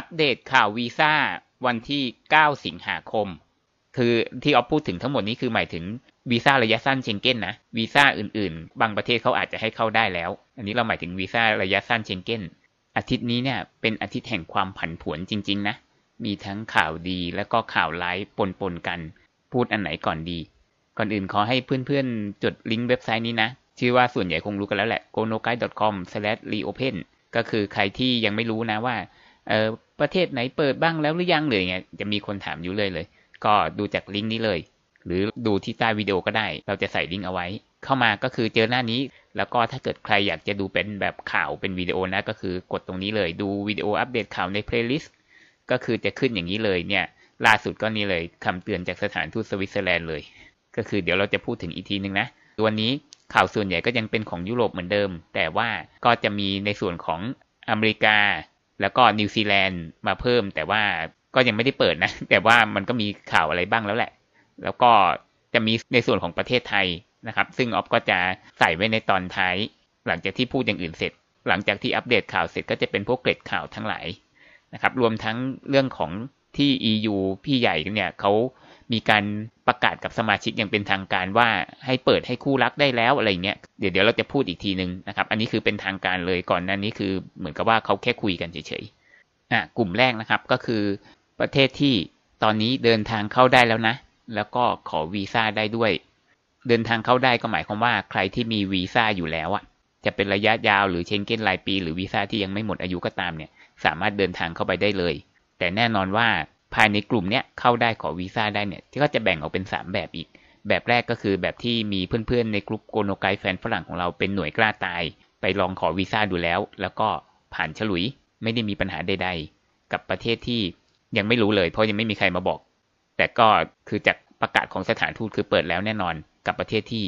อัปเดตข่าววีซ่าวันที่ 9 สิงหาคม คือที่ออฟพูดถึงทั้งหมดนี้คือหมายถึงวีซ่าระยะสั้นเชงเก้นนะวีซ่าอื่นๆ บางประเทศเขาอาจจะให้เข้าได้แล้ว อันนี้เราหมายถึงวีซ่าระยะสั้นเชงเก้นอาทิตย์นี้เนี่ยเป็นอาทิตย์แห่งความผันผวนจริง ๆ นะ มีทั้งข่าวดีแล้วก็ข่าวร้ายปนๆกัน พูดอันไหนก่อนดี ก่อนอื่นขอให้เพื่อนๆ จดลิงก์เว็บไซต์นี้นะ ชื่อว่าส่วนใหญ่คงรู้กันแล้วแหละ g o n o g a i d e c o m r e o p e n ก็คือใครที่ยังไม่รู้นะว่าเออ ประเทศไหนเปิดบ้างแล้วหรือยังเลยเงี้ยจะมีคนถามอยู่เลยเลย ก็ดูจากลิงก์นี้เลย หรือดูที่ใต้วิดีโอก็ได้ เราจะใส่ลิงก์เอาไว้ เข้ามาก็คือเจอหน้านี้ แล้วก็ถ้าเกิดใครอยากจะดูเป็นแบบข่าวเป็นวิดีโอนะก็คือกดตรงนี้เลย ดูวิดีโออัปเดตข่าวใน playlist ก็คือจะขึ้นอย่างนี้เลยเนี่ย ล่าสุดก็นี่เลยคำเตือนจากสถานทูตสวิตเซอร์แลนด์เลย ก็คือเดี๋ยวเราจะพูดถึงอีกทีนึงนะวันนี้ข่าวส่วนใหญ่ก็ยังเป็นของยุโรปเหมือนเดิม แต่ว่าก็จะมีในส่วนของอเมริกา แล้วก็นิวซีแลนด์มาเพิ่ม แต่ว่าก็ยังไม่ได้เปิดนะ แต่ว่ามันก็มีข่าวอะไรบ้างแล้วแหละ แล้วก็จะมีในส่วนของประเทศไทยนะครับ ซึ่งออฟก็จะใส่ไว้ในตอนท้าย หลังจากที่พูดอย่างอื่นเสร็จ หลังจากที่อัปเดตข่าวเสร็จก็จะเป็นพวกเกร็ดข่าวทั้งหลายนะครับ รวมทั้งเรื่องของที่ EU พี่ใหญ่เนี่ยเขา มีการประกาศกับสมาชิกอย่างเป็นทางการว่าให้เปิดให้คู่รักได้แล้วอะไรเงี้ยเดี๋ยวเดี๋ยวเราจะพูดอีกทีนึงนะครับ อันนี้คือเป็นทางการเลยก่อนหน้านี้คือเหมือนกับว่าเขาแค่คุยกันเฉยๆอะกลุ่มแรกนะครับก็คือประเทศที่ตอนนี้เดินทางเข้าได้แล้วนะ แล้วก็ขอวีซ่าได้ด้วย เดินทางเข้าได้ก็หมายความว่าใครที่มีวีซ่าอยู่แล้วอะ จะเป็นระยะยาวหรือเชนเก้นรายปี หรือวีซ่าที่ยังไม่หมดอายุก็ตามเนี่ย สามารถเดินทางเข้าไปได้เลย แต่แน่นอนว่า ภายในกลุ่มเนี้ยเข้าได้ขอวีซ่าได้เนี่ยที่ก็จะแบ่งออกเป็น 3 แบบอีก แบบแรกก็คือแบบที่มีเพื่อนๆในกลุ่มโกโนไกแฟนฝรั่งของเราเป็นหน่วยกล้าตาย ไปลองขอวีซ่าดูแล้ว แล้วก็ผ่านฉลุยไม่ได้มีปัญหาใด ๆ กับประเทศที่ยังไม่รู้เลย เพราะยังไม่มีใครมาบอก แต่ก็คือจากประกาศของสถานทูตคือเปิดแล้วแน่นอนกับประเทศที่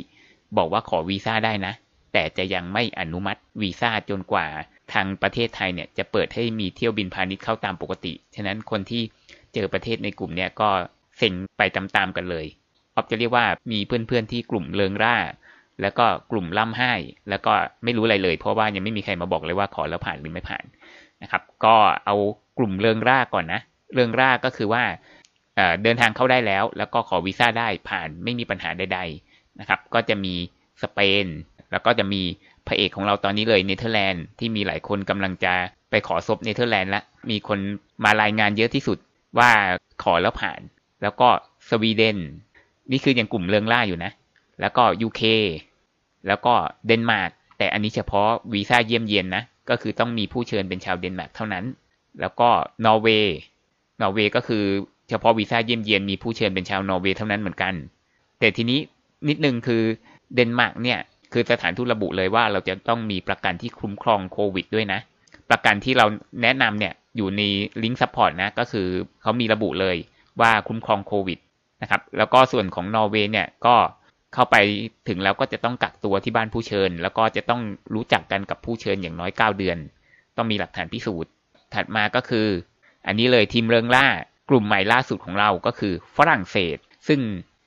บอกว่าขอวีซ่าได้นะ แต่จะยังไม่อนุมัติวีซ่าจนกว่าทางประเทศไทยเนี่ยจะเปิดให้มีเที่ยวบินพาณิชย์เข้าตามปกติ ฉะนั้นคนที่ เจอประเทศในกลุ่มเนี่ยก็เซ็งไปตามๆกันเลยออฟจะเรียกว่ามีเพื่อนๆที่กลุ่มเลิงร่า แล้วก็กลุ่มล่ำไห้ แล้วก็ไม่รู้อะไรเลย เพราะว่ายังไม่มีใครมาบอกเลยว่าขอแล้วผ่านหรือไม่ผ่านนะครับ ก็เอากลุ่มเลิงร่าก่อนนะ เลิงร่าก็คือว่าเดินทางเข้าได้แล้ว แล้วก็ขอวีซ่าได้ผ่านไม่มีปัญหาใดๆนะครับ ก็จะมีสเปน แล้วก็จะมีพระเอกของเราตอนนี้เลยเนเธอร์แลนด์ที่มีหลายคนกำลังจะไปขอซบเนเธอร์แลนด์ละมีคนมารายงานเยอะที่สุด ว่าขอแล้วผ่าน แล้วก็สวีเดน นี่คือยังกลุ่มเรืองล่าอยู่นะ แล้วก็ UK แล้วก็เดนมาร์กแต่อันนี้เฉพาะวีซ่าเยี่ยมเยียนนะ ก็คือต้องมีผู้เชิญเป็นชาวเดนมาร์กเท่านั้น แล้วก็นอร์เวย์นอร์เวย์ก็คือเฉพาะวีซ่าเยี่ยมเยียนมีผู้เชิญเป็นชาวนอร์เวย์เท่านั้นเหมือนกัน แต่ทีนี้นิดนึงคือเดนมาร์กเนี่ยคือสถานทูตระบุเลยว่าเราจะต้องมีประกันที่คุ้มครองโควิดด้วยนะ ประกันที่เราแนะนำเนี่ย อยู่ในลิงก์ support นะ ก็คือเขามีระบุเลยว่าคุ้มครองโควิดนะครับ แล้วก็ส่วนของนอร์เวย์เนี่ยก็เข้าไปถึงแล้วก็จะต้องกักตัวที่บ้านผู้เชิญ แล้วก็จะต้องรู้จักกันกับผู้เชิญอย่างน้อย 9 เดือน ต้องมีหลักฐานพิสูจน์ ถัดมาก็คือ อันนี้เลยทีมเริงร่ากลุ่มใหม่ล่าสุดของเราก็คือฝรั่งเศส ซึ่ง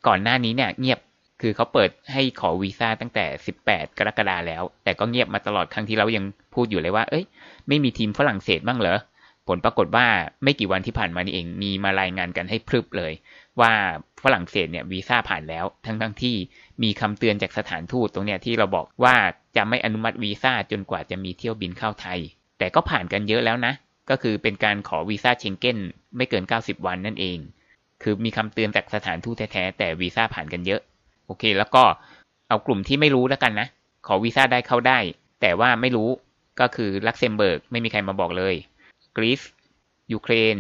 ก่อนหน้านี้เนี่ยเงียบคือเขาเปิดให้ขอวีซ่าตั้งแต่ 18 กรกฎาแล้ว แต่ก็เงียบมาตลอดครั้งที่เรายังพูดอยู่เลยว่า เอ้ย ไม่มีทีมฝรั่งเศสบ้างเหรอ ผลปรากฏว่าไม่กี่วันที่ผ่านมานี่เองมีมารายงานกันให้พรึบเลย ว่าฝรั่งเศสเนี่ยวีซ่าผ่านแล้ว ทั้งทั้งที่มีคำเตือนจากสถานทูตตรงเนี้ยที่เราบอกว่าจะไม่อนุมัติวีซ่าจนกว่าจะมีเที่ยวบินเข้าไทย แต่ก็ผ่านกันเยอะแล้วนะ ก็คือเป็นการขอวีซ่าเชงเก้นไม่เกิน 90 วันนั่นเอง คือมีคำเตือนจากสถานทูตแท้ๆแต่วีซ่าผ่านกันเยอะ โอเค แล้วก็เอากลุ่มที่ไม่รู้แล้วกันนะ ขอวีซ่าได้เข้าได้ แต่ว่าไม่รู้ก็คือลักเซมเบิร์กไม่มีใครมาบอกเลย กรีซยูเครน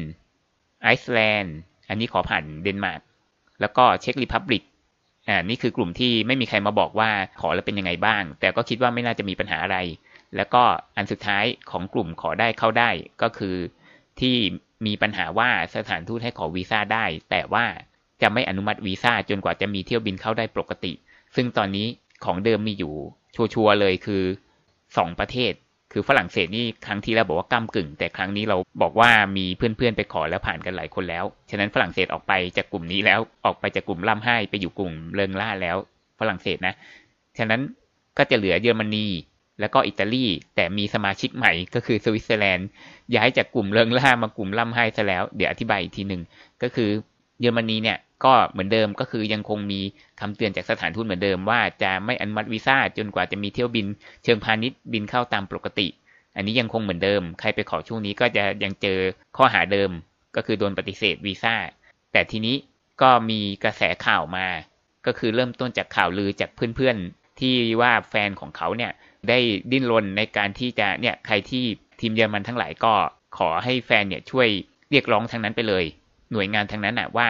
ไอซ์แลนด์ อันนี้ขอผ่านเดนมาร์ก แล้วก็ Czech Republic อ่า นี่คือกลุ่มที่ไม่มีใครมาบอกว่าขอแล้วเป็นยังไงบ้าง แต่ก็คิดว่าไม่น่าจะมีปัญหาอะไร แล้วก็อันสุดท้ายของกลุ่มขอได้เข้าได้ ก็คือที่มีปัญหาว่าสถานทูตให้ขอวีซ่าได้ แต่ว่าจะไม่อนุมัติวีซ่าจนกว่าจะมีเที่ยวบินเข้าได้ปกติ ซึ่งตอนนี้ของเดิมมีอยู่ชัวร์เลยคือสองประเทศ คือฝรั่งเศสนี่ครั้งที่แล้วบอกว่าก้ากึ่ง แต่ครั้งนี้เราบอกว่ามีเพื่อนๆไปขอแล้วผ่านกันหลายคนแล้ว ฉะนั้นฝรั่งเศสออกไปจากกลุ่มนี้แล้วออกไปจากกลุ่มร่ำไห้ไปอยู่กลุ่มเริงร่าแล้ว ฝรั่งเศสนะ ฉะนั้นก็จะเหลือเยอรมนีแล้วก็อิตาลีแต่มีสมาชิกใหม่ก็คือสวิตเซอร์แลนด์ย้ายจากกลุ่มเริงร่ามากลุ่มร่ำไห้ซะแล้ว เดี๋ยวอธิบายอีกทีหนึ่งก็คือเยอรมนีเนี่ย ก็เหมือนเดิมก็คือยังคงมีคำเตือนจากสถานทูตเหมือนเดิมว่าจะไม่อนุมัติวีซ่าจนกว่าจะมีเที่ยวบิน เชิงพาณิชย์บินเข้าตามปกติ อันนี้ยังคงเหมือนเดิม ใครไปขอช่วงนี้ก็จะยังเจอข้อหาเดิม ก็คือโดนปฏิเสธวีซ่า แต่ทีนี้ก็มีกระแสข่าวมา ก็คือเริ่มต้นจากข่าวลือจากเพื่อนๆ ที่ว่าแฟนของเขาเนี่ยได้ดิ้นรนในการที่จะเนี่ยใครที่ทีมเยอรมันทั้งหลายก็ขอให้แฟนเนี่ยช่วยเรียกร้องทางนั้นไปเลย หน่วยงานทางนั้นน่ะว่า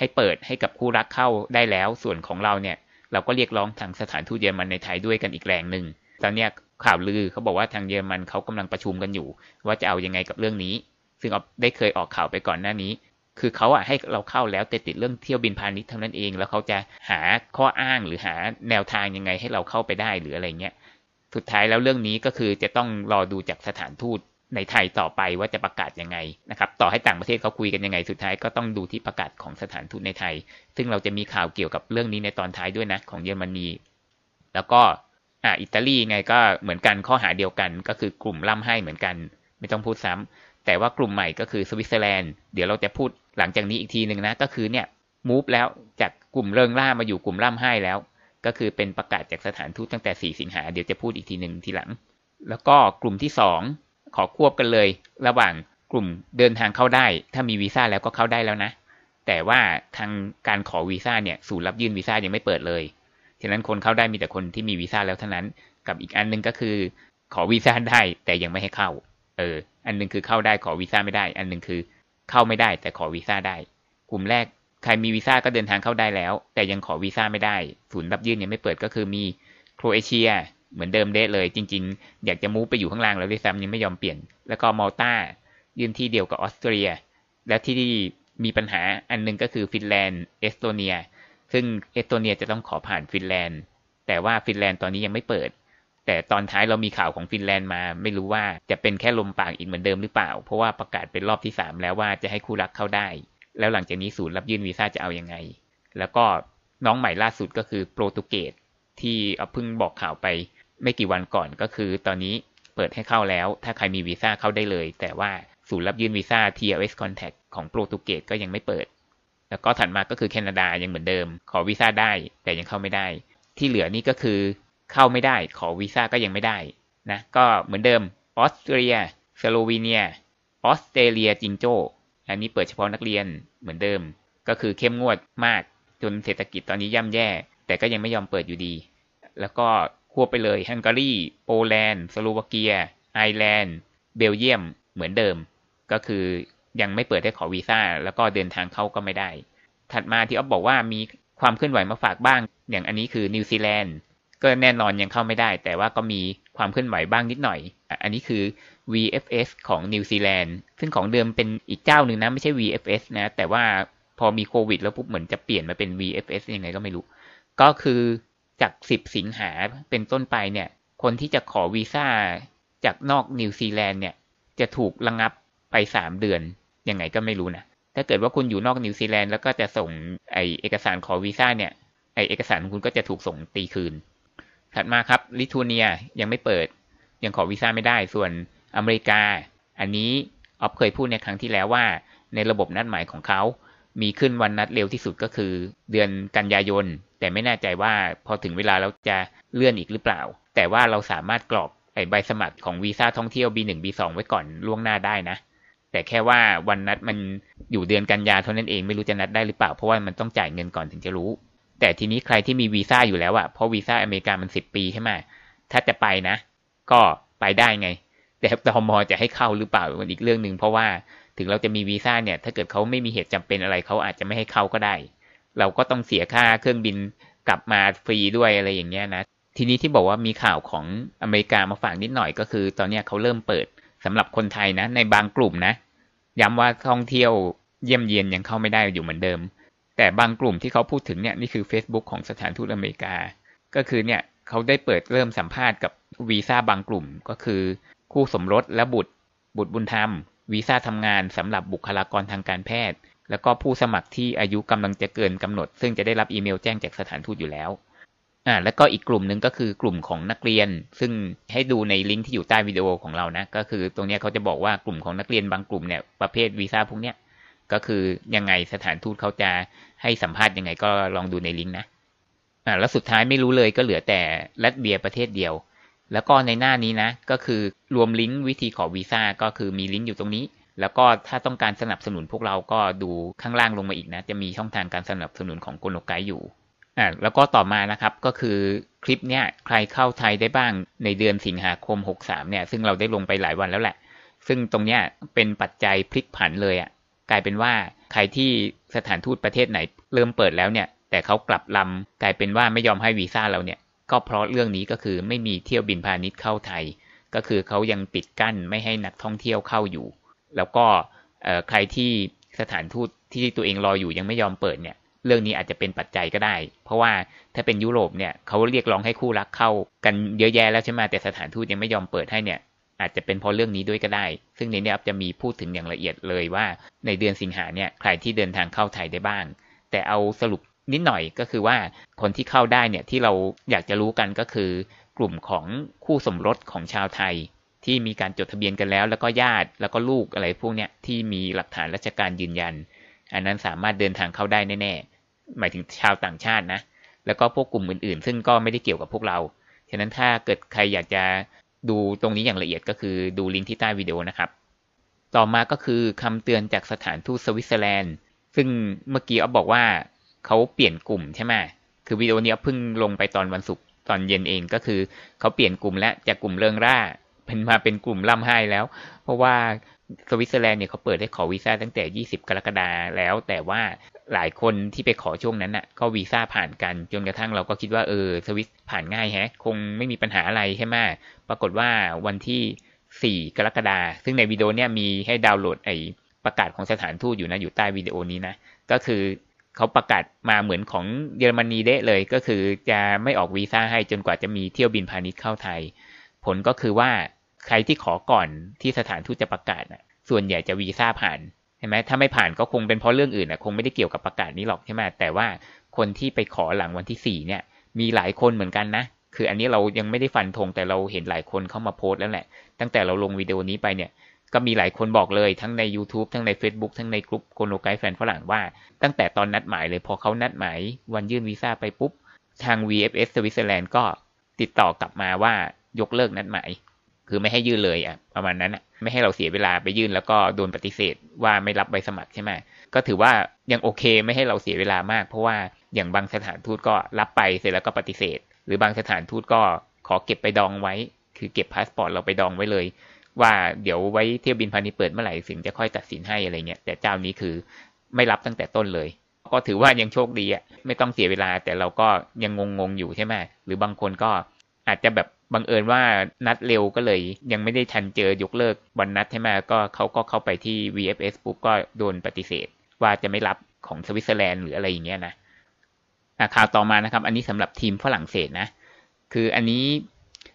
ให้เปิดให้กับคู่รักเข้าได้แล้ว ส่วนของเราเนี่ย เราก็เรียกร้องทางสถานทูตเยอรมันในไทยด้วยกันอีกแรงหนึ่งตอนนี้ข่าวลือเขาบอกว่าทางเยอรมันเขากำลังประชุมกันอยู่ ว่าจะเอายังไงกับเรื่องนี้ ซึ่งได้เคยออกข่าวไปก่อนหน้านี้ คือเขาอะให้เราเข้าแล้วแต่ติดเรื่องเที่ยวบินพาณิชย์เท่านั้นเอง แล้วเขาจะหาข้ออ้างหรือหาแนวทางยังไงให้เราเข้าไปได้หรืออะไรเงี้ยสุดท้ายแล้วเรื่องนี้ก็คือจะต้องรอดูจากสถานทูต ในไทยต่อไปว่าจะประกาศยังไงนะครับต่อให้ต่างประเทศเขาคุยกันยังไงสุดท้ายก็ต้องดูที่ประกาศของสถานทูตในไทย ซึ่งเราจะมีข่าวเกี่ยวกับเรื่องนี้ในตอนท้ายด้วยนะของเยอรมนีแล้วก็อ่าอิตาลีไงก็เหมือนกันข้อหาเดียวกันก็คือกลุ่มล่ำให้เหมือนกัน ไม่ต้องพูดซ้ำแต่ว่ากลุ่มใหม่ก็คือสวิตเซอร์แลนด์เดี๋ยวเราจะพูดหลังจากนี้อีกทีหนึ่งนะก็คือเนี่ยมูฟแล้วจากกลุ่มเริงล่ามาอยู่กลุ่มล่ำให้แล้ว ก็คือเป็นประกาศจากสถานทูตตั้งแต่ 4 สิงหาเดี๋ยวจะพูดอีกทีหนึ่งทีหลัง แล้วก็กลุ่มที่ 2 ขอควบกันเลย ระหว่างกลุ่มเดินทางเข้าได้ ถ้ามีวีซ่าแล้วก็เข้าได้แล้วนะ แต่ว่าทางการขอวีซ่าเนี่ยศูนย์รับยื่นวีซ่ายังไม่เปิดเลย ฉะนั้นคนเข้าได้มีแต่คนที่มีวีซ่าแล้วเท่านั้น กับอีกอันนึงก็คือ ขอวีซ่าได้แต่ยังไม่ให้เข้า เออ อันนึงคือเข้าได้ขอวีซ่าไม่ได้ อันนึงคือเข้าไม่ได้แต่ขอวีซ่าได้ กลุ่มแรกใครมีวีซ่าก็เดินทางเข้าได้แล้ว แต่ยังขอวีซ่าไม่ได้ ศูนย์รับยื่นยังไม่เปิดก็คือมีโครเอเชีย เหมือนเดิมเดะเลย จริง ๆ อยากจะมูฟไปอยู่ข้างล่างแล้วด้วยซ้ำยังไม่ยอมเปลี่ยน แล้วก็มอลตายืนที่เดียวกับออสเตรีย และที่มีปัญหาอันนึงก็คือฟินแลนด์เอสโตเนีย ซึ่งเอสโตเนียจะต้องขอผ่านฟินแลนด์ แต่ว่าฟินแลนด์ตอนนี้ยังไม่เปิด แต่ตอนท้ายเรามีข่าวของฟินแลนด์มา ไม่รู้ว่าจะเป็นแค่ลมปากอีกเหมือนเดิมหรือเปล่า เพราะว่าประกาศเป็นรอบที่ 3 แล้วว่าจะให้คู่รักเข้าได้ แล้วหลังจากนี้ศูนย์รับยื่นวีซ่าจะเอาอยัางไง แล้วก็น้องใหม่ล่าสุดก็คือโปรตุเกสที่เพิ่งบอกข่าวไป ไม่กี่วันก่อนก็คือ ตอนนี้เปิดให้เข้าแล้ว ถ้าใครมีวีซ่าเข้าได้เลย แต่ว่าศูนย์รับยื่นวีซ่า TLS Contact ของโปรตุเกสก็ยังไม่เปิด แล้วก็ถัดมาก็คือแคนาดายังเหมือนเดิม ขอวีซ่าได้แต่ยังเข้าไม่ได้ ที่เหลือนี่ก็คือเข้าไม่ได้ ขอวีซ่าก็ยังไม่ได้นะก็เหมือนเดิมออสเตรียสโลวีเนียออสเตรเลียจิงโจ้อันนี้เปิดเฉพาะนักเรียนเหมือนเดิม ก็คือเข้มงวดมากจนเศรษฐกิจตอนนี้ย่ำแย่ แต่ก็ยังไม่ยอมเปิดอยู่ดี แล้วก็ ควบไปเลยฮังการีโปแลนด์สโลวาเกีย ไอร์แลนด์ เบลเยียมเหมือนเดิม ก็คือยังไม่เปิดให้ขอวีซ่า แล้วก็เดินทางเข้าก็ไม่ได้ ถัดมาที่อ๊อฟบอกว่ามีความเคลื่อนไหวมาฝากบ้าง อย่างอันนี้คือนิวซีแลนด์ก็แน่นอนยังเข้าไม่ได้ แต่ว่าก็มีความเคลื่อนไหวบ้างนิดหน่อย อันนี้คือ VFS ของนิวซีแลนด์ซึ่งของเดิมเป็นอีกเจ้าหนึ่งนะ ไม่ใช่ VFS นะ แต่ว่าพอมีโควิดแล้วปุ๊บเหมือนจะเปลี่ยนมาเป็น VFS ยังไงก็ไม่รู้ ก็คือ จาก10สิงหาเป็นต้นไปเนี่ย คนที่จะขอวีซ่าจากนอกนิวซีแลนด์เนี่ย จะถูกระงับไป3เดือน ยังไงก็ไม่รู้นะ ถ้าเกิดว่าคุณอยู่นอกนิวซีแลนด์แล้วก็จะส่งไอเอกสารขอวีซ่าเนี่ยไอเอกสารของคุณก็จะถูกส่งตีคืน ถัดมาครับลิทัวเนียยังไม่เปิด ยังขอวีซ่าไม่ได้ส่วนอเมริกา อันนี้ออฟเคยพูดในครั้งที่แล้วว่า ในระบบนัดหมายของเขา มีขึ้นวันนัดเร็วที่สุดก็คือ เดือนกันยายน แต่ไม่แน่ใจว่าพอถึงเวลาแล้วจะเลื่อนอีกหรือเปล่า แต่ว่าเราสามารถกรอกไอใบสมัครของวีซ่าท่องเที่ยว B1 B2 ไว้ก่อนล่วงหน้าได้นะ แต่แค่ว่าวันนัดมันอยู่เดือนกันยาเท่านั้นเองไม่รู้จะนัดได้หรือเปล่าเพราะว่ามันต้องจ่ายเงินก่อนถึงจะรู้ แต่ทีนี้ใครที่มีวีซ่าอยู่แล้วอะเพราะวีซ่าอเมริกามันสิบปีใช่ไหมถ้าจะไปนะ ก็ไปได้ไง แต่ตมอจะให้เข้าหรือเปล่ามันอีกเรื่องหนึ่งเพราะว่า ถึงเราจะมีวีซ่าเนี่ย ถ้าเกิดเขาไม่มีเหตุจำเป็นอะไรเขาอาจจะไม่ให้เข้าก็ได้ เราก็ต้องเสียค่าเครื่องบินกลับมาฟรีด้วยอะไรอย่างเงี้ยนะ ทีนี้ที่บอกว่ามีข่าวของอเมริกามาฝากนิดหน่อยก็คือ ตอนนี้เขาเริ่มเปิดสำหรับคนไทยนะ ในบางกลุ่มนะ ย้ำว่าท่องเที่ยวเยี่ยมเยียนยังเข้าไม่ได้อยู่เหมือนเดิม แต่บางกลุ่มที่เขาพูดถึงเนี่ยนี่คือ Facebook ของสถานทูตอเมริกา ก็คือเนี่ยเขาได้เปิดเริ่มสัมภาษณ์กับวีซ่าบางกลุ่ม ก็คือ คู่สมรสและบุตรบุตรบุญธรรม วีซ่าทำงานสำหรับบุคลากรทางการแพทย์ แล้วก็ผู้สมัครที่อายุกำลังจะเกินกำหนด ซึ่งจะได้รับอีเมลแจ้งจากสถานทูตอยู่แล้วอ่าแล้วก็อีกกลุ่มหนึ่งก็คือกลุ่มของนักเรียน ซึ่งให้ดูในลิงก์ที่อยู่ใต้วิดีโอของเรานะ ก็คือตรงนี้เขาจะบอกว่ากลุ่มของนักเรียนบางกลุ่มเนี่ยประเภทวีซ่าพวกเนี้ยก็คือยังไงสถานทูตเขาจะให้สัมภาษณ์ยังไงก็ลองดูในลิงก์นะอ่าแล้วสุดท้ายไม่รู้เลยก็เหลือแต่รัสเบียประเทศเดียว แล้วก็ในหน้านี้นะ ก็คือรวมลิงก์วิธีขอวีซ่าก็คือมีลิงก์อยู่ตรงนี้ แล้วก็ถ้าต้องการสนับสนุนพวกเราก็ดูข้างล่างลงมาอีกนะ จะมีช่องทางการสนับสนุนของโกโนไกอยู่อ่าแล้วก็ต่อมานะครับก็คือคลิปเนี้ยใครเข้าไทยได้บ้างในเดือนสิงหาคม 63เนี่ยซึ่งเราได้ลงไปหลายวันแล้วแหละ ซึ่งตรงเนี้ยเป็นปัจจัยพลิกผันเลยอะ่ะกลายเป็นว่าใครที่สถานทูตประเทศไหน เริ่มเปิดแล้วเนี่ย แต่เขากลับลำกลายเป็นว่าไม่ยอมให้วีซ่าเราเนี่ย ก็เพราะเรื่องนี้ก็คือไม่มีเที่ยวบินพาณิชย์เข้าไทย ก็คือเขายังปิดกั้นไม่ให้นักท่องเที่ยวเข้าอยู่ แล้วก็ใครที่สถานทูตที่ตัวเองรออยู่ยังไม่ยอมเปิดเนี่ยเรื่องนี้อาจจะเป็นปัจจัยก็ได้ เพราะว่าถ้าเป็นยุโรปเนี่ยเขาเรียกร้องให้คู่รักเข้ากันเยอะแยะแล้วใช่ไหมแต่สถานทูตยังไม่ยอมเปิดให้เนี่ยอาจจะเป็นเพราะเรื่องนี้ด้วยก็ได้ ซึ่งในนี้จะมีพูดถึงอย่างละเอียดเลยว่า ในเดือนสิงหาเนี่ยใครที่เดินทางเข้าไทยได้บ้าง แต่เอาสรุป นิดหน่อยก็คือว่าคนที่เข้าได้เนี่ยที่เราอยากจะรู้กันก็คือกลุ่มของคู่สมรสของชาวไทย ที่มีการจดทะเบียนกันแล้ว แล้วก็ญาติแล้วก็ลูกอะไรพวกเนี้ยที่มีหลักฐานราชการยืนยัน อันนั้นสามารถเดินทางเข้าได้แน่หมายถึงชาวต่างชาตินะแล้วก็พวกกลุ่มอื่นๆ ซึ่งก็ไม่ได้เกี่ยวกับพวกเราฉะนั้นถ้าเกิดใครอยากจะดูตรงนี้อย่างละเอียดก็คือดูลิงก์ที่ใต้วิดีโอนะครับ ต่อมาก็คือคำเตือนจากสถานทูตสวิตเซอร์แลนด์ ซึ่งเมื่อกี้อ๊อฟบอกว่า เขาเปลี่ยนกลุ่มใช่ไหมคือวิดีโอนี้เพิ่งลงไปตอนวันศุกร์ตอนเย็นเองก็คือเขาเปลี่ยนกลุ่มและจากกลุ่มเริงร่าเป็นมาเป็นกลุ่มร่ำไห้แล้ว เพราะว่าสวิตเซอร์แลนด์เนี่ยเขาเปิดให้ขอวีซ่าตั้งแต่ 20 กรกฎาแล้ว แต่ว่าหลายคนที่ไปขอช่วงนั้นน่ะก็วีซ่าผ่านกัน จนกระทั่งเราก็คิดว่าเออสวิตผ่านง่ายแฮะ คงไม่มีปัญหาอะไรใช่ไหมปรากฏว่าวันที่ 4 กรกฎาซึ่งในวิดีโอเนี่ยมีให้ดาวน์โหลดไอประกาศของสถานทูตอยู่นะอยู่ใต้วิดีโอนี้นะ ก็คือ เขาประกาศมาเหมือนของเยอรมนีเด้เลย ก็คือจะไม่ออกวีซ่าให้จนกว่าจะมีเที่ยวบินพาณิชย์เข้าไทย ผลก็คือว่าใครที่ขอก่อนที่สถานทูตจะประกาศนะส่วนใหญ่จะวีซ่าผ่านใช่ไหมถ้าไม่ผ่านก็คงเป็นเพราะเรื่องอื่นนะคงไม่ได้เกี่ยวกับประกาศนี้หรอกใช่ไหมแต่ว่าคนที่ไปขอหลังวันที่สี่เนี่ย มีหลายคนเหมือนกันนะคืออันนี้เรายังไม่ได้ฟันธงแต่เราเห็นหลายคนเข้ามาโพสต์แล้วแหละ ตั้งแต่เราลงวิดีโอนี้ไปเนี่ย ก็มีหลายคนบอกเลยทั้งใน YouTube ทั้งใน Facebook ทั้งในกลุ่มโกโนไกแฟนฝรั่งว่า ตั้งแต่ตอนนัดหมายเลยพอเขานัดหมายวันยื่นวีซ่าไปปุ๊บ ทาง VFS สวิตเซอร์แลนด์ก็ติดต่อกลับมาว่ายกเลิกนัดหมาย คือไม่ให้ยื่นเลยอะประมาณนั้นอะไม่ให้เราเสียเวลาไปยื่นแล้วก็โดนปฏิเสธว่าไม่รับใบสมัครใช่ไหมก็ถือว่ายังโอเคไม่ให้เราเสียเวลามาก เพราะว่าอย่างบางสถานทูตก็รับไปเสร็จแล้วก็ปฏิเสธ หรือบางสถานทูตก็ขอเก็บไปดองไว้ คือเก็บพาสปอร์ตเราไปดองไว้เลย ว่าเดี๋ยวไว้เที่ยวบินพาณิชย์เปิดเมื่อไหร่ถึงจะค่อยตัดสินให้อะไรเงี้ยแต่เจ้านี้คือไม่รับตั้งแต่ต้นเลย ก็ถือว่ายังโชคดีอะไม่ต้องเสียเวลาแต่เราก็ยังงงๆอยู่ใช่ไหมหรือบางคนก็อาจจะแบบบังเอิญว่านัดเร็วก็เลย ยังไม่ได้ทันเจอยกเลิกวันนัดใช่ไหมก็เขาก็เข้าไปที่ VFS ปุ๊บก็โดนปฏิเสธ ว่าจะไม่รับของสวิตเซอร์แลนด์หรืออะไรอย่างเงี้ยนะข่าวต่อมานะครับ อันนี้สำหรับทีมฝรั่งเศสนะ คืออันนี้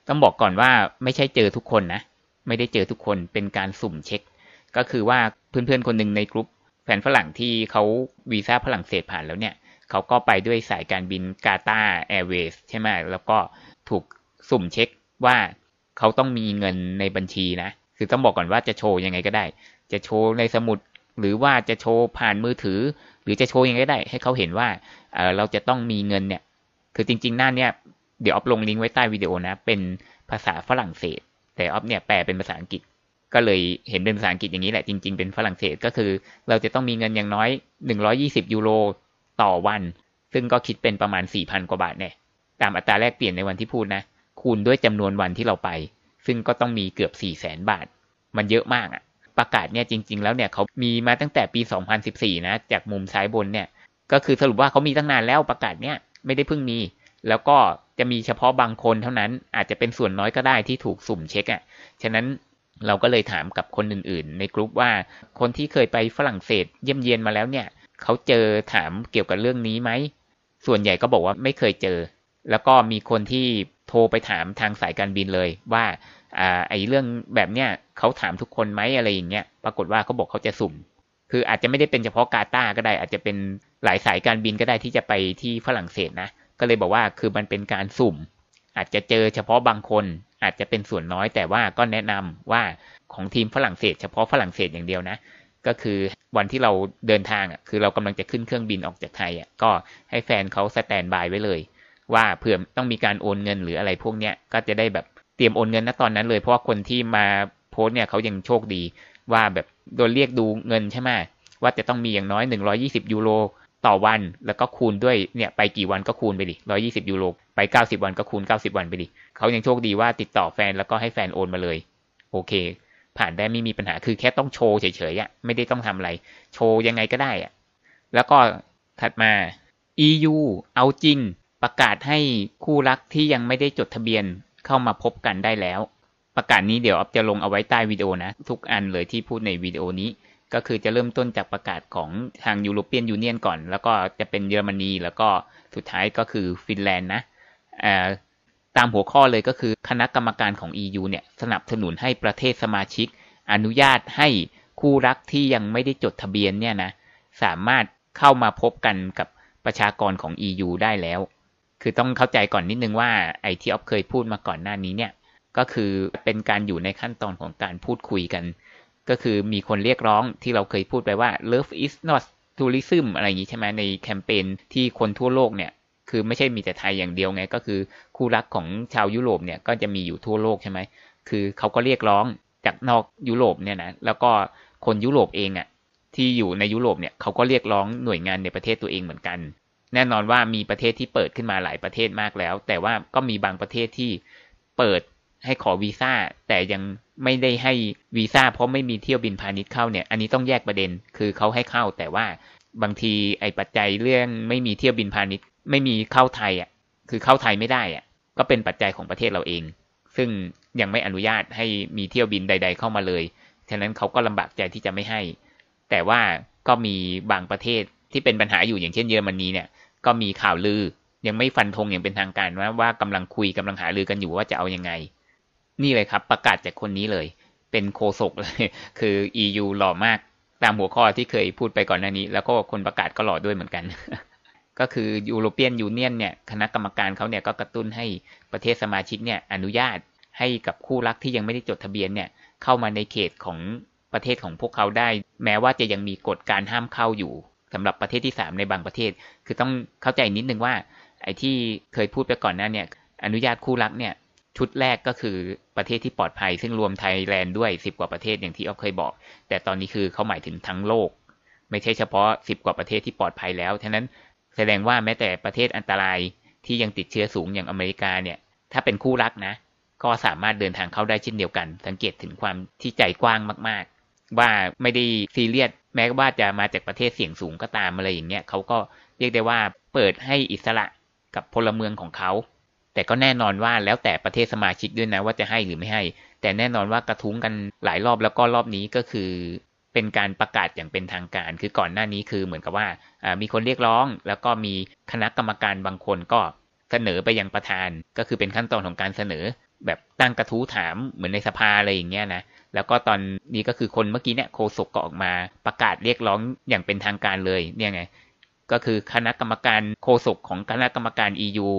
ต้องบอกก่อนว่าไม่ใช่เจอทุกคนนะ ไม่ได้เจอทุกคนเป็นการสุ่มเช็ค ก็คือว่าเพื่อนๆคนหนึ่งในกลุ่มแฟนฝรั่งที่เขาวีซ่าฝรั่งเศสผ่านแล้วเนี่ยเขาก็ไปด้วยสายการบิน Qatar Airways ใช่ไหมแล้วก็ถูกสุ่มเช็คว่าเขาต้องมีเงินในบัญชีนะ คือต้องบอกก่อนว่าจะโชว์ยังไงก็ได้ จะโชว์ในสมุด หรือว่าจะโชว์ผ่านมือถือ หรือจะโชว์ยังไงก็ได้ ให้เขาเห็นว่าเเราจะต้องมีเงินเนี่ย คือจริงๆ หน้าเนี่ยเดี๋ยวออฟลงลิงก์ไว้ใต้วิดีโอนะ เป็นภาษาฝรั่งเศส แต่ออฟเนี่ยแปลเป็นภาษาอังกฤษ ก็เลยเห็นเป็นภาษาอังกฤษอย่างนี้แหละจริง ๆ เป็นฝรั่งเศสก็คือ เราจะต้องมีเงินอย่างน้อย 120 ยูโรต่อวัน ซึ่งก็คิดเป็นประมาณ 4,000 กว่าบาทเนี่ยตามอัตราแลกเปลี่ยนในวันที่พูดนะ คูณด้วยจำนวนวันที่เราไป ซึ่งก็ต้องมีเกือบ4ี่แสนบาท มันเยอะมากอะประกาศเนี่ยจริง ๆ แล้วเนี่ยเขามีมาตั้งแต่ปี 2014 นะ จากมุมซ้ายบนเนี่ย ก็คือสรุปว่าเขามีตั้งนานแล้วประกาศเนี่ยไม่ได้เพิ่งมี แล้วก็ จะมีเฉพาะบางคนเท่านั้นอาจจะเป็นส่วนน้อยก็ได้ที่ถูกสุ่มเช็คอะ่ะฉะนั้นเราก็เลยถามกับคนอื่นๆ ในกลุ่มว่าคนที่เคยไปฝรั่งเศสเยี่ยมเยียนมาแล้วเนี่ยเขาเจอถามเกี่ยวกับเรื่องนี้ไหมส่วนใหญ่ก็บอกว่าไม่เคยเจอ แล้วก็มีคนที่โทรไปถามทางสายการบินเลยว่าอ่าไอ้เรื่องแบบเนี้ยเขาถามทุกคนไหมอะไรอย่างเงี้ยปรากฏว่าเขาบอกเขาจะสุ่ม คืออาจจะไม่ได้เป็นเฉพาะกาตาก็ได้ อาจจะเป็นหลายสายการบินก็ได้ที่จะไปที่ฝรั่งเศสนะ ก็เลยบอกว่าคือมันเป็นการสุ่ม อาจจะเจอเฉพาะบางคน อาจจะเป็นส่วนน้อยแต่ว่าก็แนะนำว่าของทีมฝรั่งเศส เฉพาะฝรั่งเศสอย่างเดียวนะ ก็คือวันที่เราเดินทางอะคือเรากำลังจะขึ้นเครื่องบินออกจากไทยอะก็ให้แฟนเขาสแตนบายไว้เลย ว่าเผื่อต้องมีการโอนเงินหรืออะไรพวกเนี้ยก็จะได้แบบเตรียมโอนเงินณตอนนั้นเลยเพราะว่าคนที่มาโพสเนี่ยเขายังโชคดีว่าแบบโดนเรียกดูเงินใช่ไหมว่าจะต้องมีอย่างน้อย 120 ยูโร ต่อวันแล้วก็คูณด้วยเนี่ยไปกี่วันก็คูณไปดิ120ยูโรไป90วันก็คูณ90วันไปดิเขายังโชคดีว่าติดต่อแฟนแล้วก็ให้แฟนโอนมาเลย โอเค ผ่านได้ไม่มีปัญหาคือแค่ต้องโชว์เฉยๆอะไม่ได้ต้องทำอะไร โชว์ยังไงก็ได้อะแล้วก็ถัดมา EU เอาจริงประกาศให้คู่รักที่ยังไม่ได้จดทะเบียนเข้ามาพบกันได้แล้ว ประกาศนี้เดี๋ยวออฟจะลงเอาไว้ใต้วิดีโอนะ ทุกอันเลยที่พูดในวิดีโอนี้ ก็คือจะเริ่มต้นจากประกาศของทางยูโรเปียนยูเนียนก่อน แล้วก็จะเป็นเยอรมนี แล้วก็สุดท้ายก็คือฟินแลนด์นะตามหัวข้อเลยก็คือคณะกรรมการของ EU เนี่ยสนับสนุนให้ประเทศสมาชิก อนุญาตให้คู่รักที่ยังไม่ได้จดทะเบียนเนี่ยนะสามารถเข้ามาพบกันกับประชากรของ EU ได้แล้ว คือต้องเข้าใจก่อนนิดนึงว่าไอที่ออฟเคยพูดมาก่อนหน้านี้เนี่ยก็คือเป็นการอยู่ในขั้นตอนของการพูดคุยกัน ก็คือมีคนเรียกร้องที่เราเคยพูดไปว่า love is not tourism อะไรอย่างนี้ใช่ไหมในแคมเปญที่คนทั่วโลกเนี่ยคือไม่ใช่มีแต่ไทยอย่างเดียวไง ก็คือคู่รักของชาวยุโรปเนี่ยก็จะมีอยู่ทั่วโลกใช่ไหมคือเขาก็เรียกร้องจากนอกยุโรปเนี่ยนะแล้วก็คนยุโรปเองอะ่ะที่อยู่ในยุโรปเนี่ยเขาก็เรียกร้องหน่วยงานในประเทศตัวเองเหมือนกัน แน่นอนว่ามีประเทศที่เปิดขึ้นมาหลายประเทศมากแล้ว แต่ว่าก็มีบางประเทศที่เปิดให้ขอวีซ่าแต่ยัง ไม่ได้ให้วีซ่าเพราะไม่มีเที่ยวบินพาณิชย์เข้าเนี่ย อันนี้ต้องแยกประเด็น คือเขาให้เข้าแต่ว่าบางทีไอ้ปัจจัยเรื่องไม่มีเที่ยวบินพาณิชย์ ไม่มีเข้าไทยอะ คือเข้าไทยไม่ได้อะ ก็เป็นปัจจัยของประเทศเราเอง ซึ่งยังไม่อนุญาตให้มีเที่ยวบินใด ๆ เข้ามาเลย ฉะนั้นเขาก็ลำบากใจที่จะไม่ให้ แต่ว่าก็มีบางประเทศที่เป็นปัญหาอยู่อย่างเช่นเยอรมนีเนี่ย ก็มีข่าวลือ ยังไม่ฟันธงอย่างเป็นทางการว่าว่ากำลังคุยกำลังหาลือกันอยู่ว่าจะเอายังไง นี่เลยครับ ประกาศจากคนนี้เลย เป็นโคศกเลย คือ EU หล่อมากตามหัวข้อที่เคยพูดไปก่อนหน้านี้ แล้วก็คนประกาศก็หล่อด้วยเหมือนกัน ก็คือยูโรเปียนยูเนียนเนี่ยคณะกรรมการเขาเนี่ยก็กระตุ้นให้ประเทศสมาชิกเนี่ยอนุญาตให้กับคู่รักที่ยังไม่ได้จดทะเบียนเนี่ยเข้ามาในเขตของประเทศของพวกเขาได้ แม้ว่าจะยังมีกฎการห้ามเข้าอยู่สำหรับประเทศที่ 3 ในบางประเทศ คือต้องเข้าใจนิดนึงว่าไอ้ที่เคยพูดไปก่อนหน้าเนี่ยอนุญาตคู่รักเนี่ย ชุดแรกก็คือประเทศที่ปลอดภัย ซึ่งรวมไทยแลนด์ด้วย 10 กว่าประเทศอย่างที่ออฟเคยบอก แต่ตอนนี้คือเขาหมายถึงทั้งโลก ไม่ใช่เฉพาะ 10 กว่าประเทศที่ปลอดภัยแล้วฉะนั้นแสดงว่าแม้แต่ประเทศอันตรายที่ยังติดเชื้อสูงอย่างอเมริกาเนี่ย ถ้าเป็นคู่รักนะ ก็สามารถเดินทางเข้าได้เช่นเดียวกัน สังเกตถึงความที่ใจกว้างมาก ๆ ว่าไม่ได้ซีเรียสแม้ว่าจะมาจากประเทศเสี่ยงสูงก็ตามอะไรอย่างเงี้ยเขาก็เรียกได้ว่าเปิดให้อิสระกับพลเมืองของเขา แต่ก็แน่นอนว่าแล้วแต่ประเทศสมาชิกด้วยนะว่าจะให้หรือไม่ให้ แต่แน่นอนว่ากระทุ้งกันหลายรอบแล้วก็รอบนี้ก็คือ เป็นการประกาศอย่างเป็นทางการ คือก่อนหน้านี้คือเหมือนกับว่ามีคนเรียกร้อง แล้วก็มีคณะกรรมการบางคนก็เสนอไปยังประธาน ก็คือเป็นขั้นตอนของการเสนอ แบบตั้งกระทู้ถามเหมือนในสภาอะไรอย่างเงี้ยนะแล้วก็ตอนนี้ก็คือคนเมื่อกี้เนี่ยโคศกก็ออกมาประกาศเรียกร้องอย่างเป็นทางการเลยเนี่ยไงก็คือคณะกรรมการโคศกของคณะกรรมการ EU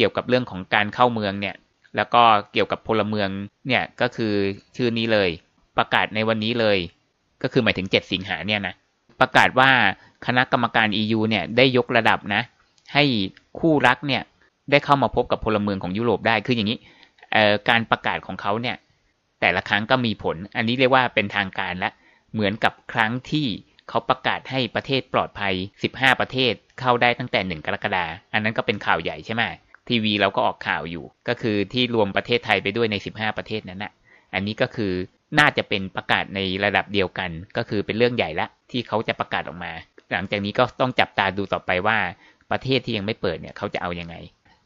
กี่ยวกับเรื่องของการเข้าเมืองเนี่ย แล้วก็เกี่ยวกับพลเมืองเนี่ยก็คือชื่อนี้เลย ประกาศในวันนี้เลย ก็คือหมายถึง 7 สิงหาเนี่ยนะประกาศว่าคณะกรรมการ EU เนี่ยได้ยกระดับนะ ให้คู่รักเนี่ยได้เข้ามาพบกับพลเมืองของยุโรปได้คืออย่างนี้การประกาศของเขาเนี่ยแต่ละครั้งก็มีผล อันนี้เรียกว่าเป็นทางการและเหมือนกับครั้งที่เขาประกาศให้ประเทศปลอดภัย 15 ประเทศเข้าได้ตั้งแต่ 1 กรกฎาอันนั้นก็เป็นข่าวใหญ่ใช่ไหม ทีวีเราก็ออกข่าวอยู่ ก็คือที่รวมประเทศไทยไปด้วยใน 15 ประเทศนั้นนะอันนี้ก็คือน่าจะเป็นประกาศในระดับเดียวกัน ก็คือเป็นเรื่องใหญ่ละที่เขาจะประกาศออกมา หลังจากนี้ก็ต้องจับตาดูต่อไปว่าประเทศที่ยังไม่เปิดเนี่ยเขาจะเอาอยัางไง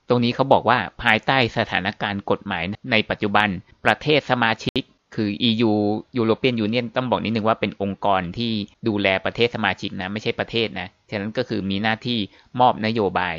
ตรงนี้เขาบอกว่าภายใต้สถานการณ์กฎหมายในปัจจุบันประเทศสมาชิกคือ EU European Union ต้องบอกนิดนึงว่าเป็นองค์กรที่ดูแลประเทศสมาชิกนะ ไม่ใช่ประเทศนะ ฉะนั้นก็คือมีหน้าที่มอบนโยบาย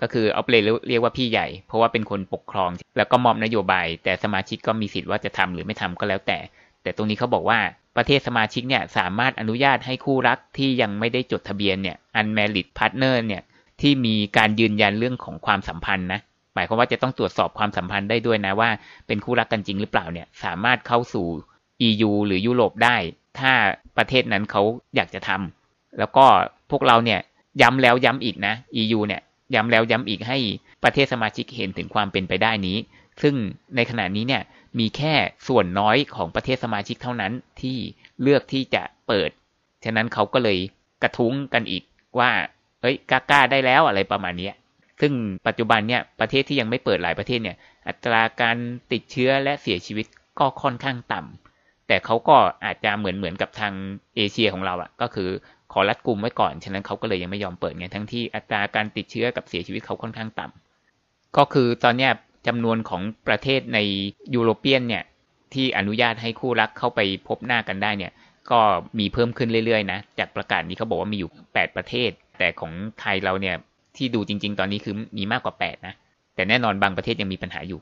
ก็คือเอาเลยเรียกว่าพี่ใหญ่ เพราะว่าเป็นคนปกครอง แล้วก็มอบนโยบาย แต่สมาชิกก็มีสิทธิ์ว่าจะทำหรือไม่ทำก็แล้วแต่ แต่ตรงนี้เขาบอกว่าประเทศสมาชิกเนี่ยสามารถอนุญาตให้คู่รักที่ยังไม่ได้จดทะเบียนเนี่ย unmarried partner เนี่ยที่มีการยืนยันเรื่องของความสัมพันธ์นะหมายความว่าจะต้องตรวจสอบความสัมพันธ์ได้ด้วยนะว่า เป็นคู่รักกันจริงหรือเปล่าเนี่ยสามารถเข้าสู่ EU หรือยุโรปได้ ถ้าประเทศนั้นเขาอยากจะทำแล้วก็พวกเราเนี่ยย้ำแล้วย้ำอีกนะ EU เนี่ย ย้ำแล้วย้ำอีกให้ประเทศสมาชิกเห็นถึงความเป็นไปได้นี้ ซึ่งในขณะนี้เนี่ยมีแค่ส่วนน้อยของประเทศสมาชิกเท่านั้นที่เลือกที่จะเปิด ฉะนั้นเขาก็เลยกระทุ้งกันอีกว่าเอ้ยกล้าได้แล้วอะไรประมาณนี้ ซึ่งปัจจุบันเนี่ยประเทศที่ยังไม่เปิดหลายประเทศเนี่ยอัตราการติดเชื้อและเสียชีวิตก็ค่อนข้างต่ำแต่เขาก็อาจจะเหมือนเหมือนกับทางเอเชียของเราอะ่ะก็คือ ขอรัดกลุ่มไว้ก่อน ฉะนั้นเขาก็เลยยังไม่ยอมเปิดไงทั้งที่อัตราการติดเชื้อกับเสียชีวิตเขาค่อนข้างต่ำก็คือตอนนี้จำนวนของประเทศในยุโรเปียนเนี่ยที่อนุญาตให้คู่รักเข้าไปพบหน้ากันได้เนี่ยก็มีเพิ่มขึ้นเรื่อยๆนะจากประกาศนี้เขาบอกว่ามีอยู่ 8 ประเทศ แต่ของไทยเราเนี่ยที่ดูจริง ๆ ตอนนี้คือมีมากกว่า 8 นะ แต่แน่นอนบางประเทศยังมีปัญหาอยู่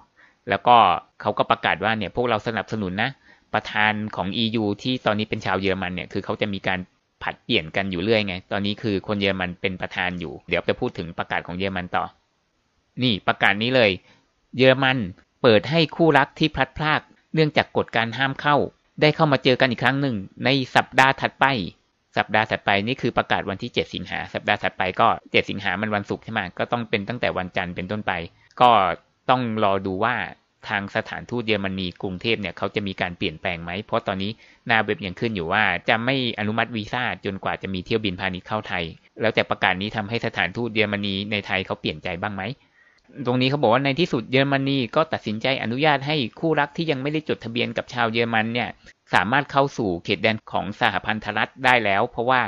แล้วก็เขาก็ประกาศว่าเนี่ยพวกเราสนับสนุนนะประธานของ EU ที่ตอนนี้เป็นชาวเยอรมันเนี่ยคือเขาจะมีการ ผัดเปลี่ยนกันอยู่เรื่อยไง ตอนนี้คือคนเยอรมันเป็นประธานอยู่ เดี๋ยวจะพูดถึงประกาศของเยอรมันต่อ นี่ประกาศนี้เลย เยอรมันเปิดให้คู่รักที่พลัดพราก เนื่องจากกฎการห้ามเข้า ได้เข้ามาเจอกันอีกครั้งหนึ่ง ในสัปดาห์ถัดไป สัปดาห์ถัดไปนี่คือประกาศวันที่ 7 สิงหา สัปดาห์ถัดไปก็ 7 สิงหามันวันศุกร์ใช่ไหมก็ต้องเป็นตั้งแต่วันจันทร์เป็นต้นไป ก็ต้องรอดูว่า ทางสถานทูตเยอรมนีกรุงเทพเนี่ยเขาจะมีการเปลี่ยนแปลงไหม เพราะตอนนี้หน้าเว็บยังขึ้นอยู่ว่า จะไม่อนุมัติวีซ่าจนกว่าจะมีเที่ยวบินพาณิชย์เข้าไทย แล้วแต่ประกาศนี้ทำให้สถานทูตเยอรมนีในไทยเขาเปลี่ยนใจบ้างไหม ตรงนี้เขาบอกว่าในที่สุดเยอรมนีก็ตัดสินใจอนุญาตให้คู่รักที่ยังไม่ได้จดทะเบียนกับชาวเยอรมันเนี่ยสามารถเข้าสู่เขตแดนของสหพันธรัฐได้แล้ว เพราะว่า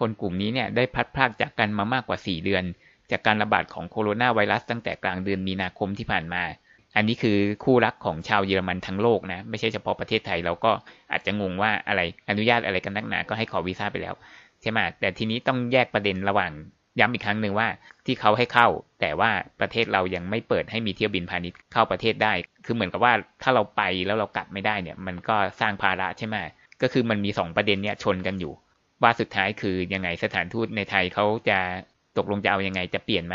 คนกลุ่มนี้เนี่ยได้พัดพรากจากกันมามากกว่า 4 เดือน จากการระบาดของโคโรนาไวรัสตั้งแต่กลางเดือนมีนาคมที่ผ่านมา อันนี้คือคู่รักของชาวเยอรมันทั้งโลกนะ ไม่ใช่เฉพาะประเทศไทยเราก็อาจจะงงว่าอะไรอนุญาตอะไรกันนักหนา ก็ให้ขอวีซ่าไปแล้วใช่ไหมแต่ทีนี้ต้องแยกประเด็นระหว่างย้ำอีกครั้งหนึ่งว่าที่เขาให้เข้า แต่ว่าประเทศเรายังไม่เปิดให้มีเที่ยวบินพาณิชย์เข้าประเทศได้ คือเหมือนกับว่าถ้าเราไปแล้วเรากลับไม่ได้เนี่ย มันก็สร้างภาระใช่ไหมก็คือมันมี 2 ประเด็นเนี่ยชนกันอยู่ ว่าสุดท้ายคือยังไงสถานทูตในไทยเขาจะตกลงจะเอายังไงจะเปลี่ยนไหม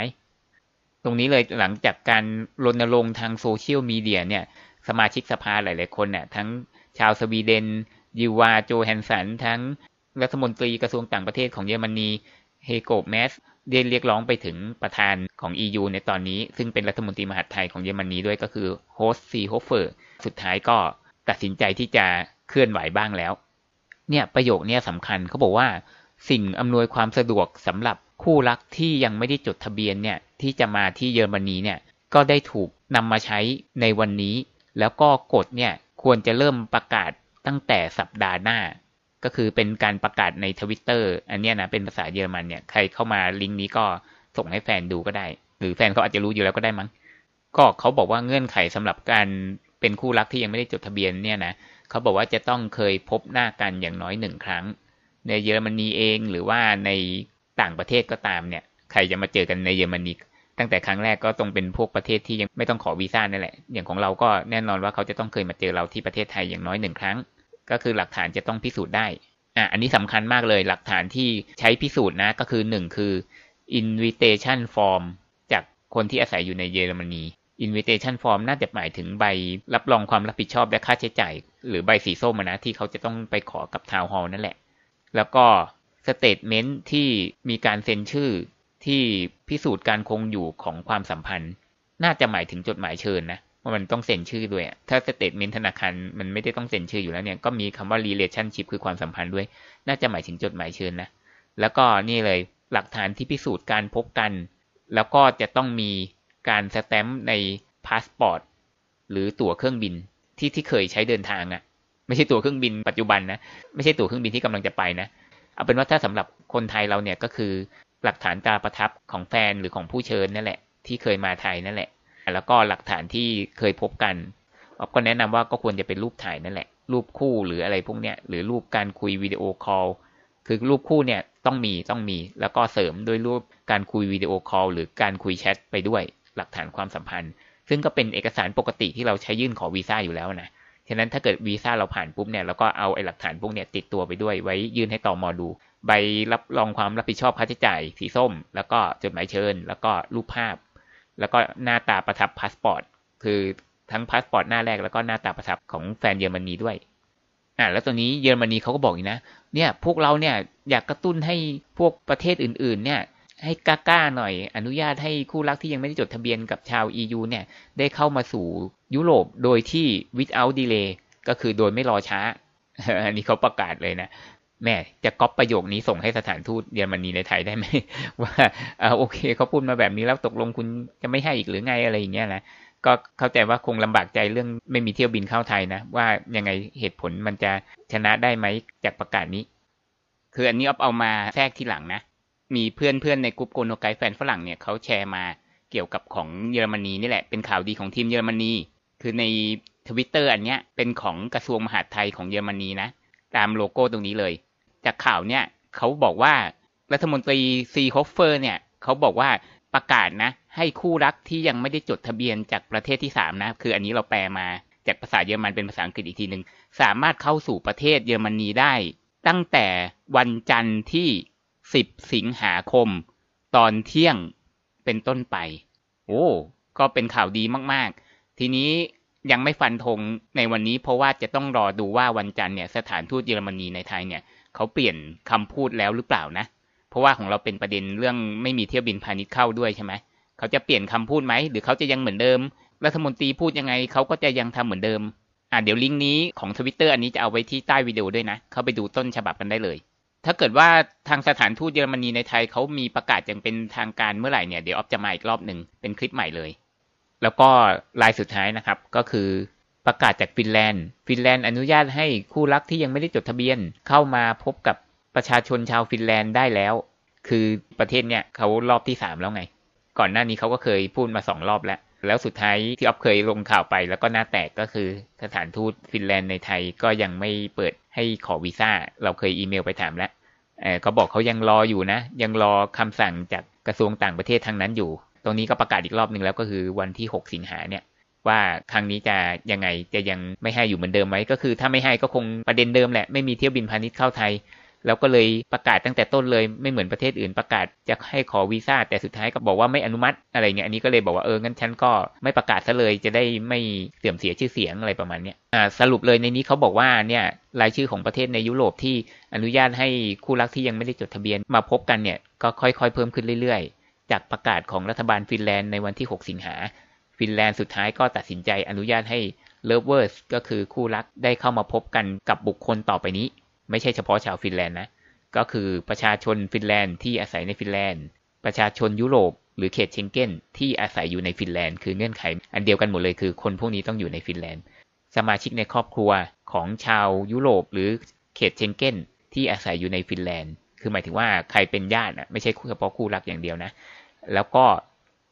ตรงนี้เลยหลังจากการรณรงค์ทางโซเชียลมีเดียเนี่ย สมาชิกสภาหลาย ๆ คนเนี่ยทั้งชาวสวีเดน Ylva Johansson ทั้งรัฐมนตรีกระทรวงต่างประเทศของเยอรมนี Heiko Maas เรียกร้องไปถึงประธานของ EU ในตอนนี้ ซึ่งเป็นรัฐมนตรีมหาดไทยของเยอรมนีด้วยก็คือ Horst Seehofer สุดท้ายก็ตัดสินใจที่จะเคลื่อนไหวบ้างแล้ว เนี่ยประโยคนี้สำคัญเขาบอกว่าสิ่งอำนวยความสะดวกสำหรับ คู่รักที่ยังไม่ได้จดทะเบียนเนี่ยที่จะมาที่เยอรมนีเนี่ยก็ได้ถูกนำมาใช้ในวันนี้ แล้วก็กฎเนี่ยควรจะเริ่มประกาศตั้งแต่สัปดาห์หน้า ก็คือเป็นการประกาศในทวิตเตอร์อันนี้นะเป็นภาษาเยอรมันเนี่ยใครเข้ามาลิงก์นี้ก็ส่งให้แฟนดูก็ได้ หรือแฟนเขาอาจจะรู้อยู่แล้วก็ได้มั้งก็เขาบอกว่าเงื่อนไขสำหรับการเป็นคู่รักที่ยังไม่ได้จดทะเบียนเนี่ยนะเขาบอกว่าจะต้องเคยพบหน้ากันอย่างน้อยหนึ่งครั้ง ในเยอรมนีเองหรือว่าใน ต่างประเทศก็ตามเนี่ย ใครจะมาเจอกันในเยอรมนีตั้งแต่ครั้งแรกก็ต้องเป็นพวกประเทศที่ยังไม่ต้องขอวีซ่านั่นแหละ อย่างของเราก็แน่นอนว่าเขาจะต้องเคยมาเจอเราที่ประเทศไทยอย่างน้อยหนึ่งครั้ง ก็คือหลักฐานจะต้องพิสูจน์ได้ อะ อันนี้สำคัญมากเลย หลักฐานที่ใช้พิสูจน์นะก็คือหนึ่งคือ invitation form จากคนที่อาศัยอยู่ในเยอรมนี invitation form น่าจะหมายถึงใบรับรองความรับผิดชอบและค่าใช้จ่าย หรือใบสีส้มนะที่เขาจะต้องไปขอกับทาวน์ฮอลนั่นแหละ แล้วก็ statement ที่มีการเซ็นชื่อที่พิสูจน์การคงอยู่ของความสัมพันธ์ น่าจะหมายถึงจดหมายเชิญนะว่ามันต้องเซ็นชื่อด้วย ถ้า statement ธนาคารมันไม่ได้ต้องเซ็นชื่ออยู่แล้วเนี่ยก็มีคำว่า relationship คือความสัมพันธ์ด้วย น่าจะหมายถึงจดหมายเชิญนะแล้วก็นี่เลยหลักฐานที่พิสูจน์การพบกัน แล้วก็จะต้องมีการสแตมป์ในพาสปอร์ตหรือตั๋วเครื่องบินที่ที่เคยใช้เดินทางอ่ะ ไม่ใช่ตั๋วเครื่องบินปัจจุบันนะ ไม่ใช่ตั๋วเครื่องบินที่กำลังจะไปนะ เอาเป็นว่าถ้าสำหรับคนไทยเราเนี่ยก็คือหลักฐานตราประทับของแฟนหรือของผู้เชิญนั่นแหละ ที่เคยมาไทยนั่นแหละ แล้วก็หลักฐานที่เคยพบกันออฟก็แนะนำว่าก็ควรจะเป็นรูปถ่ายนั่นแหละ รูปคู่หรืออะไรพวกเนี้ยหรือรูปการคุยวิดีโอคอลคือรูปคู่เนี่ยต้องมีต้องมี แล้วก็เสริมด้วยรูปการคุยวิดีโอคอลหรือการคุยแชทไปด้วยหลักฐานความสัมพันธ์ ซึ่งก็เป็นเอกสารปกติที่เราใช้ยื่นขอวีซ่าอยู่แล้วนะ ฉะนั้นถ้าเกิดวีซ่าเราผ่านปุ๊บเนี่ยเราก็เอาไอ้หลักฐานพวกเนี้ยติดตัวไปด้วยไว้ยื่นให้ตอมอดู ใบรับรองความรับผิดชอบค่าใช้จ่ายสีส้ม แล้วก็จดหมายเชิญ แล้วก็รูปภาพ แล้วก็หน้าตราประทับพาสปอร์ตคือทั้งพาสปอร์ตหน้าแรกแล้วก็หน้าตราประทับของแฟนเยอรมนีด้วยอ่าแล้วตัวนี้เยอรมนีเขาก็บอกอีกนะเนี่ยพวกเราเนี่ยอยากกระตุ้นให้พวกประเทศอื่น ๆ เนี่ยให้กล้าๆหน่อย อนุญาตให้คู่รักที่ยังไม่ได้จดทะเบียนกับชาว EU เนี่ยได้เข้ามาสู่ ยุโรปโดยที่ without delay ก็คือโดยไม่รอช้า อันนี้เขาประกาศเลยนะ แม่จะก๊อปประโยคนี้ส่งให้สถานทูตเยอรมนีในไทยได้ไหม ว่าโอเคเขาพูดมาแบบนี้แล้วตกลงคุณจะไม่ให้อีกหรือไงอะไรอย่างเงี้ยนะก็เข้าใจว่าคงลำบากใจเรื่องไม่มีเที่ยวบินเข้าไทยนะ ว่ายังไงเหตุผลมันจะชนะได้ไหมจากประกาศนี้ คืออันนี้ออฟเอามาแทรกที่หลังนะ มีเพื่อนเพื่อนในกลุ่มโกโนไกแฟนฝรั่งเนี่ยเขาแชร์มาเกี่ยวกับของเยอรมนีนี่แหละเป็นข่าวดีของทีมเยอรมนี คือในทวิตเตอร์อันเนี้ยเป็นของกระทรวงมหาดไทยของเยอรมนีนะ ตามโลโก้ตรงนี้เลย จากข่าวเนี่ยเขาบอกว่ารัฐมนตรีซีฮอฟเฟอร์เนี่ยเขาบอกว่าประกาศนะ ให้คู่รักที่ยังไม่ได้จดทะเบียนจากประเทศที่สามนะ คืออันนี้เราแปลมาจากภาษาเยอรมันเป็นภาษาอังกฤษอีกทีหนึ่งสามารถเข้าสู่ประเทศเยอรมนีได้ ตั้งแต่วันจันทร์ที่ 10 สิงหาคม ตอนเที่ยงเป็นต้นไป โอ้ก็เป็นข่าวดีมากๆ ทีนี้ยังไม่ฟันธงในวันนี้เพราะว่าจะต้องรอดูว่าวันจันทร์เนี่ยสถานทูตเยอรมนีในไทยเนี่ยเขาเปลี่ยนคำพูดแล้วหรือเปล่านะ เพราะว่าของเราเป็นประเด็นเรื่องไม่มีเที่ยวบินพาณิชย์เข้าด้วยใช่ไหมเขาจะเปลี่ยนคำพูดไหมหรือเขาจะยังเหมือนเดิมรัฐมนตรีพูดยังไงเขาก็จะยังทำเหมือนเดิมอ่าเดี๋ยวลิงก์นี้ของทวิตเตอร์อันนี้จะเอาไว้ที่ใต้วิดีโอด้วยนะ เข้าไปดูต้นฉบับกันได้เลย ถ้าเกิดว่าทางสถานทูตเยอรมนีในไทยเขามีประกาศอย่างเป็นทางการเมื่อไหร่เนี่ยเดี๋ยวออฟจะมาอีกรอบหนึ่งเป็นคลิปใหม่เลย แล้วก็รายสุดท้ายนะครับก็คือประกาศจากฟินแลนด์ ฟินแลนด์อนุญาตให้คู่รักที่ยังไม่ได้จดทะเบียน เข้ามาพบกับประชาชนชาวฟินแลนด์ได้แล้ว คือประเทศเนี่ยเขารอบที่สามแล้วไง ก่อนหน้านี้เขาก็เคยพูดมาสองรอบแล้ว แล้วสุดท้ายที่ออฟเคยลงข่าวไปแล้วก็หน้าแตกก็คือสถานทูตฟินแลนด์ในไทยก็ยังไม่เปิดให้ขอวีซ่า เราเคยอีเมลไปถามแล้วเขาบอกเขายังรออยู่นะ ยังรอคำสั่งจากกระทรวงต่างประเทศทางนั้นอยู่ ตรงนี้ก็ประกาศอีกรอบหนึ่งแล้วก็คือวันที่ 6 สิงหาเนี่ยว่าครั้งนี้จะยังไงจะยังไม่ให้อยู่เหมือนเดิมไหมก็คือ ถ้าไม่ให้ก็คงประเด็นเดิมแหละไม่มีเที่ยวบินพาณิชย์เข้าไทย แล้วก็เลยประกาศตั้งแต่ต้นเลยไม่เหมือนประเทศอื่นประกาศจะให้ขอวีซ่าแต่สุดท้ายก็บอกว่าไม่อนุมัติอะไรเงี้ยอันนี้ก็เลยบอกว่าเอองั้นฉันก็ไม่ประกาศซะเลยจะได้ไม่เสื่อมเสียชื่อเสียงอะไรประมาณเนี้ยอ่าสรุปเลยในนี้เขาบอกว่าเนี่ยรายชื่อของประเทศในยุโรปที่อนุญาตให้คู่รักที่ยังไม่ได้จดทะเบียนมาพบกันเนี่ยก็ค่อยๆ เพิ่มขึ้นเรื่อยๆ จากประกาศของรัฐบาลฟินแลนด์ในวันที่ 6 สิงหา ฟินแลนด์สุดท้ายก็ตัดสินใจอนุญาตให้ lovers ก็คือคู่รักได้เข้ามาพบกันกับบุคคลต่อไปนี้ ไม่ใช่เฉพาะชาวฟินแลนด์นะ ก็คือประชาชนฟินแลนด์ที่อาศัยในฟินแลนด์ ประชาชนยุโรปหรือเขตเชงเก้นที่อาศัยอยู่ในฟินแลนด์คือเงื่อนไข อันเดียวกันหมดเลยคือคนพวกนี้ต้องอยู่ในฟินแลนด์ สมาชิกในครอบครัวของชาวยุโรปหรือเขตเชงเก้นที่อาศัยอยู่ในฟินแลนด์ คือหมายถึงว่าใครเป็นญาตินะไม่ใช่เฉพาะคู่รักอย่างเดียวนะ แล้วก็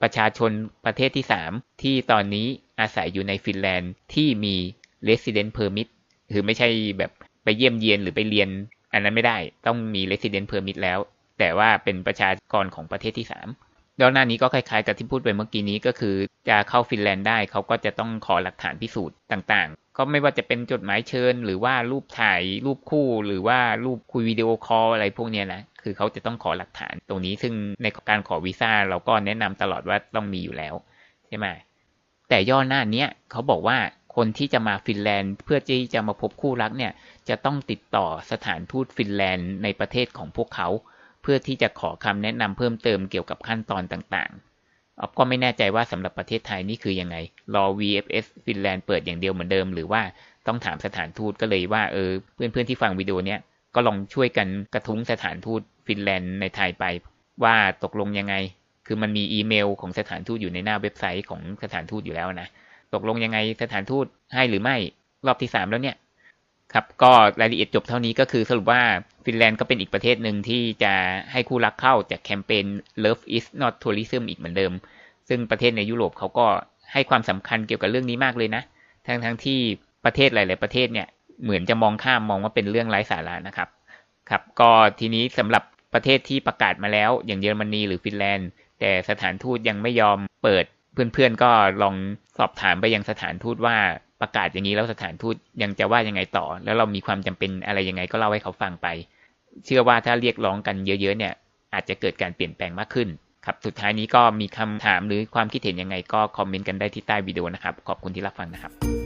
ประชาชนประเทศที่ 3 ที่ตอนนี้อาศัยอยู่ในฟินแลนด์ที่มี resident permit คือไม่ใช่แบบไปเยี่ยมเยียนหรือไปเรียน อันนั้นไม่ได้ต้องมี resident permit แล้ว แต่ว่าเป็นประชากรของประเทศที่ 3 แล้วหน้านี้ก็คล้ายๆ กับที่พูดไปเมื่อกี้นี้ก็คือจะเข้าฟินแลนด์ได้เขาก็จะต้องขอหลักฐานพิสูจน์ต่างๆ ก็ไม่ว่าจะเป็นจดหมายเชิญ หรือว่ารูปถ่ายรูปคู่ หรือว่ารูปคุยวิดีโอคอลอะไรพวกนี้นะคือเขาจะต้องขอหลักฐานตรงนี้ ซึ่งในการขอวีซ่าเราก็แนะนำตลอดว่าต้องมีอยู่แล้วใช่ไหมแต่ย่อหน้านี้เขาบอกว่าคนที่จะมาฟินแลนด์ เพื่อที่จะมาพบคู่รักเนี่ยจะต้องติดต่อสถานทูตฟินแลนด์ในประเทศของพวกเขา เพื่อที่จะขอคำแนะนำเพิ่มเติมเกี่ยวกับขั้นตอนต่างๆ ออฟก็ไม่แน่ใจว่าสำหรับประเทศไทยนี่คือยังไง รอ VFS ฟินแลนด์เปิดอย่างเดียวเหมือนเดิม หรือว่าต้องถามสถานทูตก็เลยว่าเออเพื่อนๆที่ฟังวิดีโอเนี้ยก็ลองช่วยกันกระทุ้งสถานทูตฟินแลนด์ในไทยไป ว่าตกลงยังไง คือมันมีอีเมลของสถานทูตอยู่ในหน้าเว็บไซต์ของสถานทูตอยู่แล้วนะ ตกลงยังไงสถานทูตให้หรือไม่ รอบที่สามแล้วเนี่ย ครับก็รายละเอียดจบเท่านี้ก็คือสรุปว่าฟินแลนด์ก็เป็นอีกประเทศหนึ่งที่จะให้คู่รักเข้าจากแคมเปญ Love is not tourism อีกเหมือนเดิม ซึ่งประเทศในยุโรปเขาก็ให้ความสำคัญเกี่ยวกับเรื่องนี้มากเลยนะ ทั้งทั้งที่ประเทศหลาย ๆ ประเทศเนี่ยเหมือนจะมองข้ามมองว่าเป็นเรื่องไร้สาระนะครับ ครับ ก็ทีนี้สำหรับประเทศที่ประกาศมาแล้ว อย่างเยอรมนีหรือฟินแลนด์ แต่สถานทูตยังไม่ยอมเปิด เพื่อน ๆ ก็ลองสอบถามไปยังสถานทูตว่า ประกาศอย่างนี้แล้วสถานทูตยังจะว่ายังไงต่อ แล้วเรามีความจำเป็นอะไรยังไงก็เล่าให้เขาฟังไป เชื่อว่าถ้าเรียกร้องกันเยอะๆเนี่ย อาจจะเกิดการเปลี่ยนแปลงมากขึ้นครับสุดท้ายนี้ก็มีคำถามหรือความคิดเห็นยังไงก็คอมเมนต์กันได้ที่ใต้วิดีโอนะครับ ขอบคุณที่รับฟังนะครับ